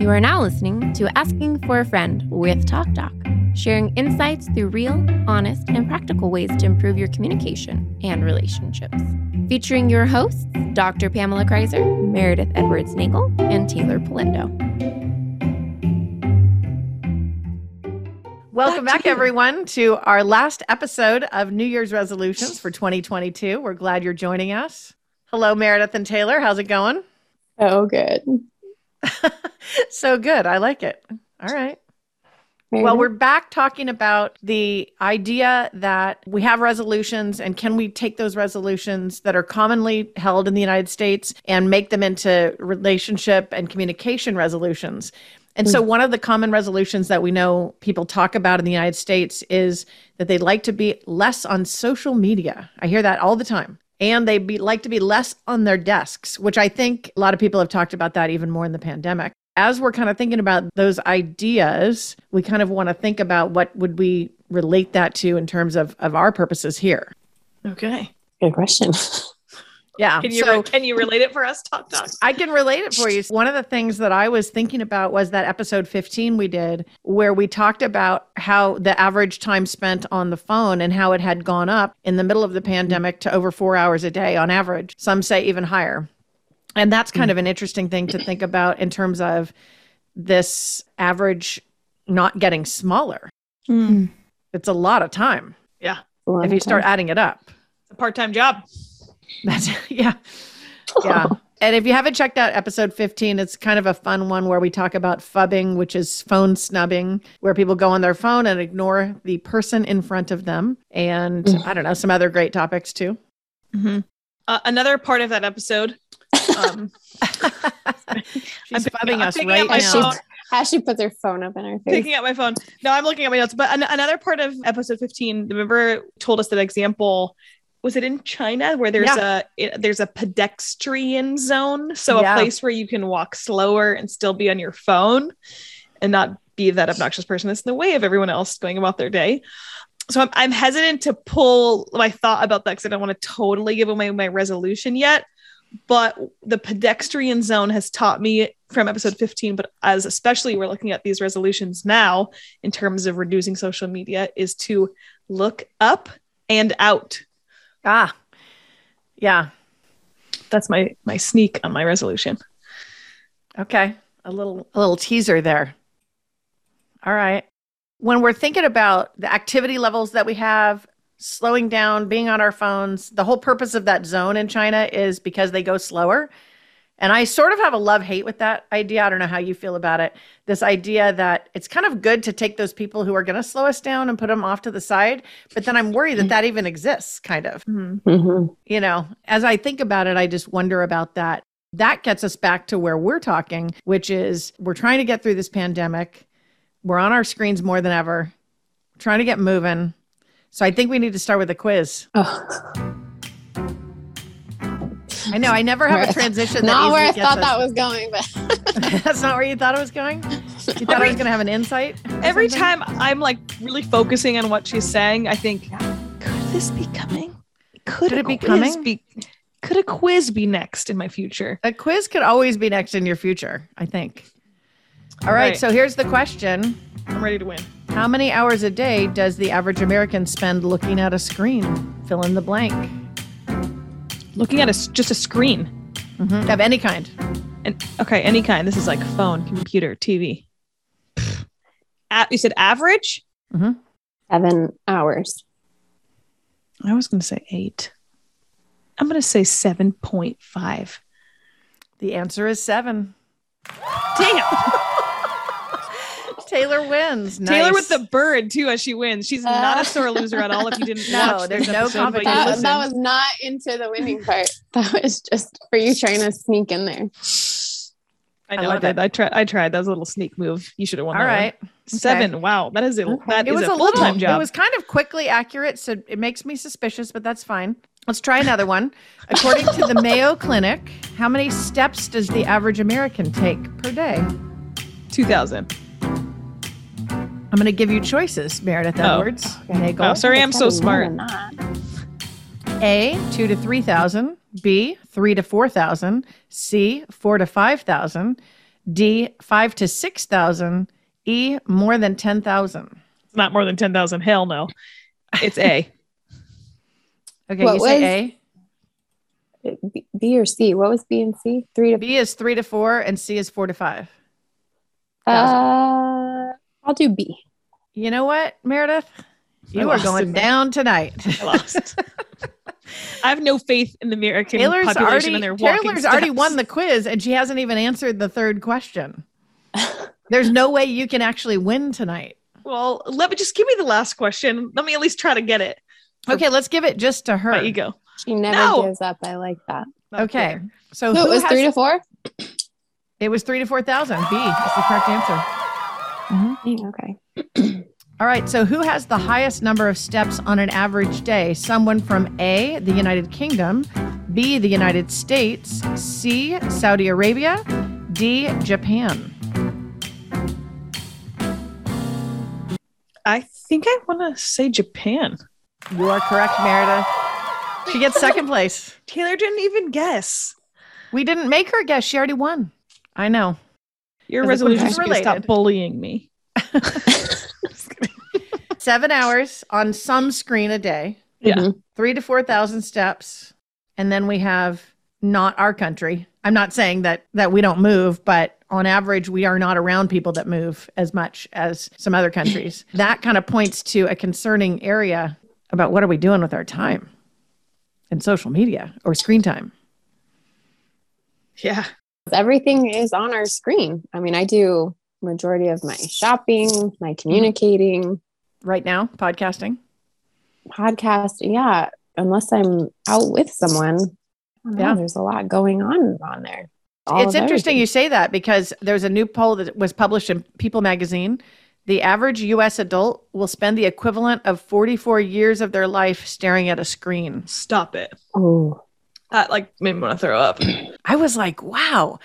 You are now listening to Asking for a Friend with Talk Doc, sharing insights through real, honest, and practical ways to improve your communication and relationships. Featuring your hosts, Dr. Pamela Kreiser, Meredith Edwards Nagel, and Taylor Polindo. Welcome back, everyone, to our last episode of New Year's resolutions for 2022. We're glad you're joining us. Hello, Meredith and Taylor. How's it going? Oh, good. so good. I like it. All right. Well, we're back talking about the idea that we have resolutions and can we take those resolutions that are commonly held in the United States and make them into relationship and communication resolutions. And so, mm. one of the common resolutions that we know people talk about in the United States is that they'd like to be less on social media. I hear that all the time. And they be, like to be less on their desks, which I think a lot of people have talked about that even more in the pandemic as we're kind of thinking about those ideas, we kind of want to think about what would we relate that to in terms of, of our purposes here. Okay. Good question. Yeah. Can you so, can you relate it for us, Talk Doc? I can relate it for you. One of the things that I was thinking about was that episode 15 we did where we talked about how the average time spent on the phone and how it had gone up in the middle of the pandemic to over 4 hours a day on average. Some say even higher. And that's kind of an interesting thing to think about in terms of this average not getting smaller. Mm. It's a lot of time. Yeah. If you start adding it up, it's a part time job. That's, yeah. Yeah. And if you haven't checked out episode 15, it's kind of a fun one where we talk about phubbing, which is phone snubbing, where people go on their phone and ignore the person in front of them. And mm. I don't know, some other great topics too. Mm-hmm. Uh, another part of that episode um, She's phoning us right now. She, as she puts her phone up in her face. Picking up my phone. No, I'm looking at my notes. But an- another part of episode 15, the member told us that example. Was it in China where there's yeah. a there's a pedestrian zone, so yeah. a place where you can walk slower and still be on your phone, and not be that obnoxious person. That's in the way of everyone else going about their day. So I'm, I'm hesitant to pull my thought about that because I don't want to totally give away my resolution yet. But the pedestrian zone has taught me from episode 15 but as especially we're looking at these resolutions now in terms of reducing social media is to look up and out ah yeah that's my my sneak on my resolution okay a little a little teaser there all right when we're thinking about the activity levels that we have slowing down, being on our phones. The whole purpose of that zone in China is because they go slower. And I sort of have a love hate with that idea. I don't know how you feel about it. This idea that it's kind of good to take those people who are going to slow us down and put them off to the side. But then I'm worried that that even exists, kind of. Mm-hmm. mm-hmm. You know, as I think about it, I just wonder about that. That gets us back to where we're talking, which is we're trying to get through this pandemic. We're on our screens more than ever, trying to get moving. So I think we need to start with a quiz. Oh. I know. I never have a transition. not where I thought us. that was going, but that's not where you thought it was going. You thought I was going to have an insight. Every something? time I'm like really focusing on what she's saying, I think, could this be coming? Could, could it be coming? Be, could a quiz be next in my future? A quiz could always be next in your future. I think. All right. right. So here's the question. I'm ready to win. How many hours a day does the average American spend looking at a screen? Fill in the blank. Looking at a, just a screen mm-hmm. of any kind. And okay, any kind. This is like phone, computer, TV. you said average? Mm-hmm. Seven hours. I was going to say eight. I'm going to say 7.5. The answer is seven. Damn. Taylor wins. Nice. Taylor with the bird too as she wins. She's uh, not a sore loser at all. If you didn't no, watch, there's no competition. That, that, was not into the winning part. That was just for you trying to sneak in there. I know I, I did. It. I tried. I tried. That was a little sneak move. You should have won. All right, seven. Okay. Wow, that is a that it is was a, a full time job. It was kind of quickly accurate, so it makes me suspicious, but that's fine. Let's try another one. According to the Mayo Clinic, how many steps does the average American take per day? Two thousand. I'm going to give you choices, Meredith oh. Edwards. Okay. Oh, sorry, I'm so smart. A, two to 3,000. B, three to 4,000. C, four to 5,000. D, 5 to 6,000. E, more than 10,000. Not more than 10,000. Hell no. It's A. Okay, What you say was- A. B, B or C? What was B and C? Three to B is 3 to 4 and C is 4 to 5. Uh, I'll do B. You know what, Meredith? You I are going down tonight. I lost. I have no faith in the American Taylor's population already, and their walking Taylor's already won the quiz and she hasn't even answered the third question. There's no way you can actually win tonight. Well, let me just give me the last question. Let me at least try to get it. Okay, let's give it just to her. My ego. She never No. gives up. I like that. Not Okay. fair. So So who it was has- three to four? it was three to four thousand. B is the correct answer. Mm-hmm. Dang, Okay. All right. So who has the highest number of steps on an average day? Someone from A, the United Kingdom, B, the United States, C, Saudi Arabia, D, Japan. I think I want to say Japan. You are correct, Meredith. She gets second place. Taylor didn't even guess. We didn't make her guess. She already won. I know. Your Is resolution is related? to stop bullying me. Seven hours on some screen a day, Yeah. Mhm. three to 4,000 steps. And then we have not our country. I'm not saying that that we don't move, but on average, we are not around people that move as much as some other countries. that kind of points to a concerning area about what are we doing with our time in social media or screen time. Yeah. Everything is on our screen. I mean, I do majority of my shopping, my communicating, Right now, podcasting. podcast. Yeah. Unless I'm out with someone. I know, Yeah. There's a lot going on on there. All it's interesting everything. you say that because there's a new poll that was published in People magazine. The average US adult will spend the equivalent of 44 years of their life staring at a screen. Stop it. Oh, That like made me want to throw up. I was like, wow.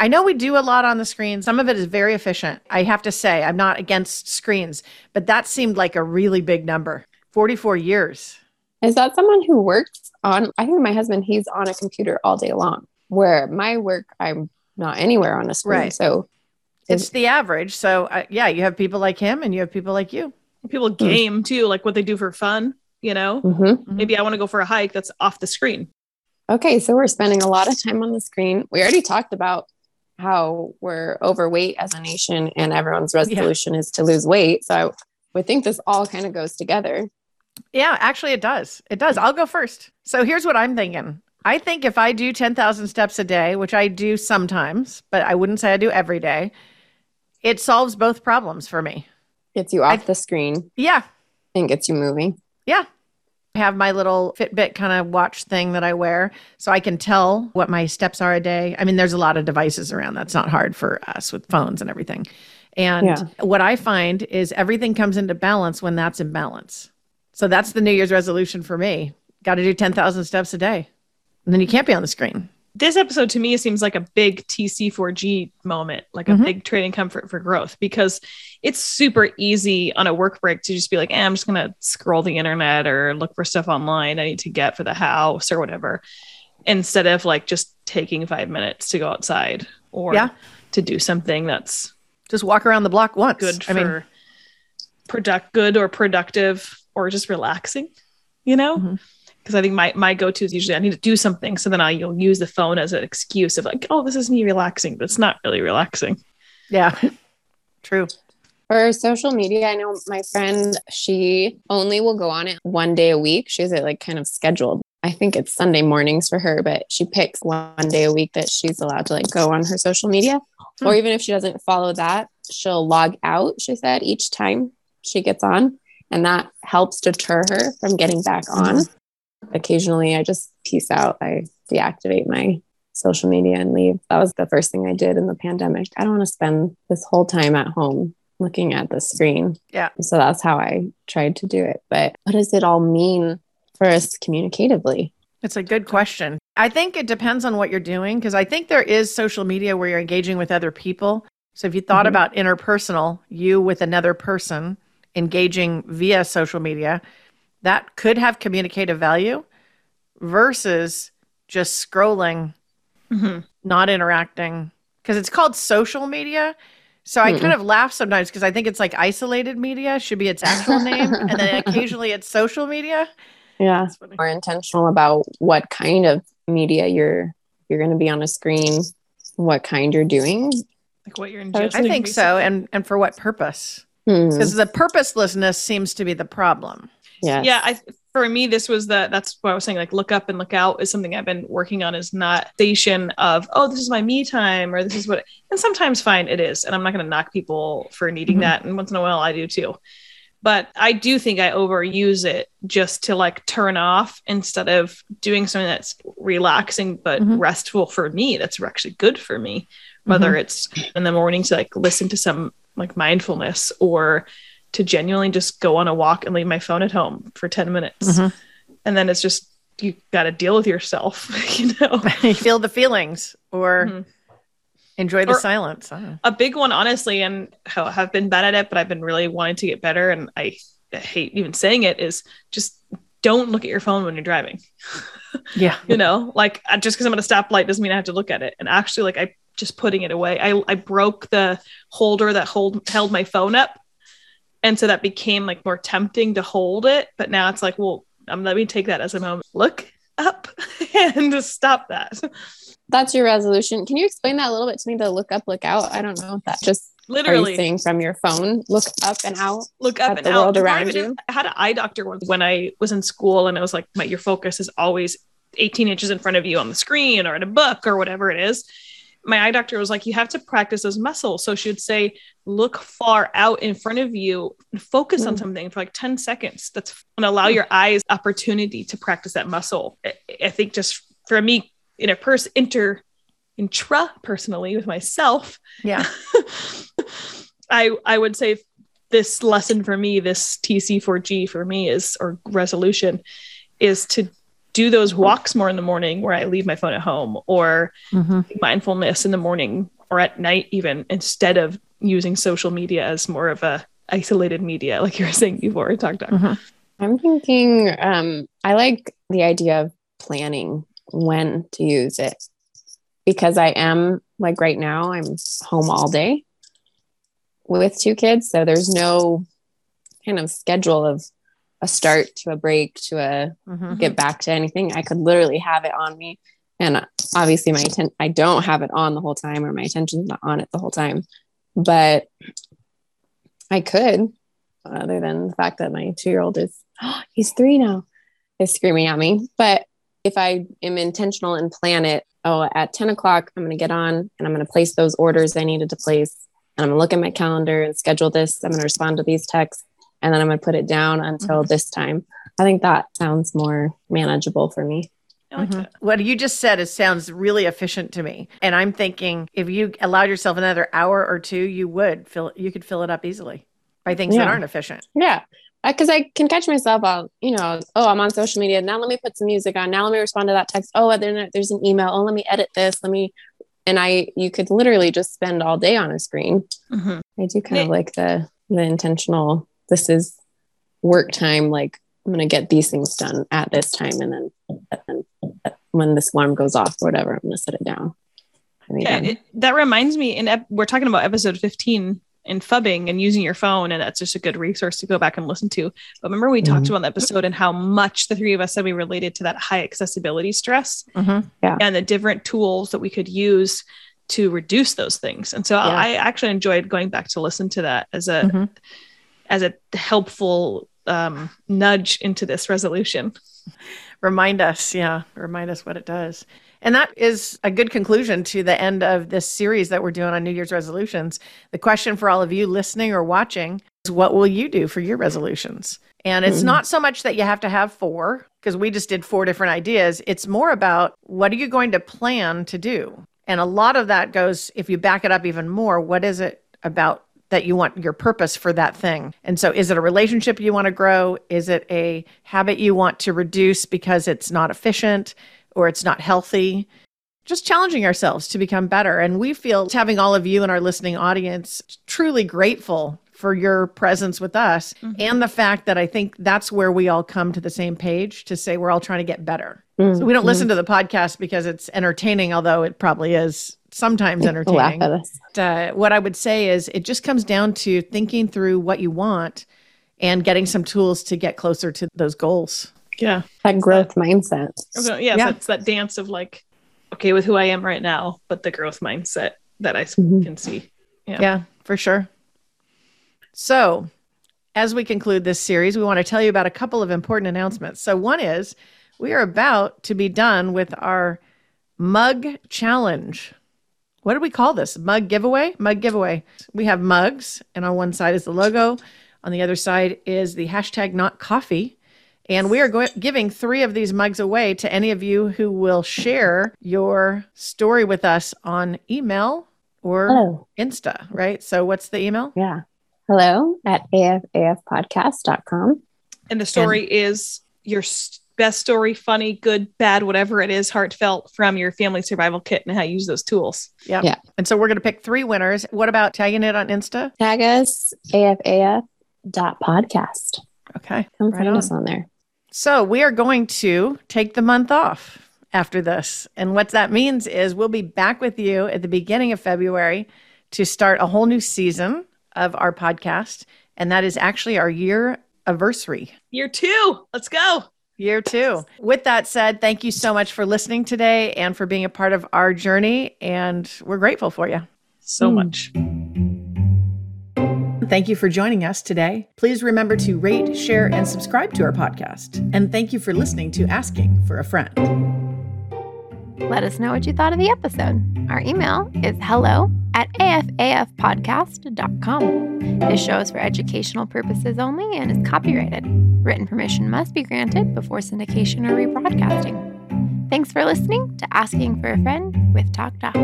I know we do a lot on the screen. Some of it is very efficient. I have to say, I'm not against screens, but that seemed like a really big number 44 years. Is that someone who works on? I think my husband, he's on a computer all day long. Where my work, I'm not anywhere on a screen. Right. So It's the average. So, uh, yeah, you have people like him and you have people like you. People game too, like what they do for fun, you know? Mhm. Maybe I want to go for a hike that's off the screen. Okay, so we're spending a lot of time on the screen. We already talked about how we're overweight as a nation and everyone's resolution is to lose weight. So I would think this all kind of goes together. Yeah, actually, it does. It does. I'll go first. So here's what I'm thinking. I think if I do 10,000 steps a day, which I do sometimes, but I wouldn't say I do every day, it solves both problems for me. Gets you off the screen Yeah. and gets you moving. Yeah. I have my little Fitbit kind of watch thing that I wear so I can tell what my steps are a day. I mean, there's a lot of devices around. That's not hard for us with phones and everything. And Yeah. what I find is everything comes into balance when that's in balance. So that's the New Year's resolution for me. Got to do 10,000 steps a day. And then you can't be on the screen. This episode to me seems like a big TC4G moment, like a Mhm. big trading comfort for growth, because it's super easy on a work break to just be like, eh, I'm just going to scroll the internet or look for stuff online I need to get for the house or whatever, instead of like just taking five minutes to go outside or Yeah. to do something that's Just walk around the block once. good I mean, product good or productive or just relaxing, you know? Mhm. Because I think my my go to is usually I need to do something, so then I you'll use the phone as an excuse of like, oh, this is me relaxing, but it's not really relaxing. yeah. True. For social media, I know my friend, she only will go on it one day a week. She has it like kind of scheduled. I think it's Sunday mornings for her, but she picks one day a week that she's allowed to like go on her social media. Hmm. Or even if she doesn't follow that, she'll log out, she said, each time she gets on. And that helps deter her from getting back on. Occasionally, I just peace out. I deactivate my social media and leave. That was the first thing I did in the pandemic. I don't want to spend this whole time at home looking at the screen. Yeah. So that's how I tried to do it. But what does it all mean for us communicatively? It's a good question. I think it depends on what you're doing because I think there is social media where you're engaging with other people. So if you thought Mhm. about interpersonal, you with another person engaging via social media, that could have communicative value versus just scrolling, Mm-hmm. not interacting, because it's called social media. So I Mm-mm. kind of laugh sometimes because I think it's like isolated media should be its actual name, and then occasionally it's social media. Yeah. That's funny. More intentional about what kind of media you're you're going to be on a screen, what kind you're doing. Like what you're I ingesting. I think so, and and for what purpose? Hmm. Because the purposelessness seems to be the problem. Yes. yeah i for me this was the that's what i was saying like look up and look out is something i've been working on is not station of oh this is my me time or this is what and sometimes fine it is and i'm not going to knock people for needing Mhm. that and once in a while i do too but i do think i overuse it just to like turn off instead of doing something that's relaxing but Mhm. restful for me that's actually good for me whether it's in the morning to like listen to some like mindfulness or to genuinely just go on a walk and leave my phone at home for 10 minutes Mhm. and then it's just you got to deal with yourself you know you feel the feelings or Mhm. enjoy the Or- silence. I a big one honestly and how have been bad at it but i've been really wanting to get better and i, I hate even saying it is just don't look at your phone when you're driving Yeah. you know like just because i'm at a stoplight doesn't mean i have to look at it and actually like i just putting it away i i broke the holder that hold held my phone up and so that became like more tempting to hold it but now it's like well um, let me take that as a moment look up and just stop that That's your resolution. Can you explain that a little bit to me? The look up, look out. I don't know if that just literally saying from your phone, look up and out. look up at and the out. world around of it is- you? I had an eye doctor once when I was in school, and it was like, my, your focus is always 18 inches in front of you on the screen or in a book or whatever it is. My eye doctor was like, you have to practice those muscles. So she would say, look far out in front of you, focus on Mm. something for like 10 seconds. That's and allow your eyes opportunity to practice that muscle. I, I think just for me, in a person, inter, intra personally with myself, Yeah. I I would say this lesson for me, this TC4G for me is or resolution is to do those walks more in the morning where I leave my phone at home or Mhm. mindfulness in the morning or at night even instead of using social media as more of a isolated media like you were saying before Talk Doc Mhm. I'm thinking um, I like the idea of planning when to use it because I am like right now, I'm home all day with two kids. So there's no kind of schedule of a start to a break to a Mhm. get back to anything. I could literally have it on me. And obviously, my atten- I don't have it on the whole time, or my attention's not on it the whole time. But I could, other than the fact that my two year old is, he's three now, is screaming at me. But if I am intentional and plan it, oh, at 10 o'clock, I'm going to get on and I'm going to place those orders I needed to place. And I'm going to look at my calendar and schedule this. I'm going to respond to these texts and then I'm going to put it down until this time. I think that sounds more manageable for me. I like Mhm. What you just said is sounds really efficient to me. And I'm thinking if you allowed yourself another hour or two, you would fill you could fill it up easily by things that aren't efficient. Yeah. Because I can catch myself out, you know, oh, I'm on social media. Now let me put some music on. Now let me respond to that text. Oh, then there's an email. Oh, let me edit this. Let me, and I, you could literally just spend all day on a screen. Mhm. I do kind of like the, the intentional, this is work time. Like I'm going to get these things done at this time. And then, and then when this alarm goes off or whatever, I'm going to set it down. Yeah, it, that reminds me. In ep- we're talking about episode fifteen and phubbing and using your phone, and that's just a good resource to go back and listen to. But remember, we talked Mhm. about the episode and how much the three of us said we related to that high accessibility stress Mhm. and the different tools that we could use to reduce those things. And so Yeah. I actually enjoyed going back to listen to that as a Mhm. As a helpful um, nudge into this resolution. Remind us, yeah, remind us what it does. And that is a good conclusion to the end of this series that we're doing on New Year's resolutions. The question for all of you listening or watching is what will you do for your resolutions? And it's Mhm. not so much that you have to have four, because we just did four different ideas. It's more about what are you going to plan to do? And a lot of that goes, if you back it up even more, what is it about that you want your purpose for that thing. And so is it a relationship you want to grow? Is it a habit you want to reduce because it's not efficient or it's not healthy? Just challenging ourselves to become better. And we feel having all of you in our listening audience truly grateful for your presence with us Mhm. and the fact that I think that's where we all come to the same page to say we're all trying to get better. Mm, So we don't mm. listen to the podcast because it's entertaining, although it probably is sometimes entertaining. Laugh at us. Uh, what I would say is it just comes down to thinking through what you want and getting some tools to get closer to those goals. Yeah. That growth mindset. Okay, yeah, Yeah. that's that dance of like, okay, with who I am right now, but the growth mindset that I s- Mhm. can see. Yeah. Yeah, for sure. So, as we conclude this series, we want to tell you about a couple of important announcements. So, one is we are about to be done with our mug challenge. What do we call this? Mug giveaway? Mug giveaway. We have mugs, and on one side is the logo, on the other side is the hashtag not coffee. And we are go- giving three of these mugs away to any of you who will share your story with us on email or Hello. Insta, right? So what's the email? Yeah. Hello at afafpodcast.com. And the story is your s- best story, funny, good, bad, whatever it is, heartfelt from your family survival kit and how you use those tools. Yeah. Yeah. And so we're going to pick three winners. What about tagging it on Insta? Tag us afaf.podcast. Okay. Come Right find on. us on there. So we are going to take the month off after this. And what that means is we'll be back with you at the beginning of February to start a whole new season of our podcast. And that is actually our year anniversary. Year two, let's go. Year two. With that said, thank you so much for listening today and for being a part of our journey. And we're grateful for you. So Hmm. much. Thank you for joining us today. Please remember to rate, share, and subscribe to our podcast. And thank you for listening to Asking for a Friend. Let us know what you thought of the episode. Our email is hello at afafpodcast.com. This show is for educational purposes only and is copyrighted. Written permission must be granted before syndication or rebroadcasting. Thanks for listening to Asking for a Friend with Talk Doc.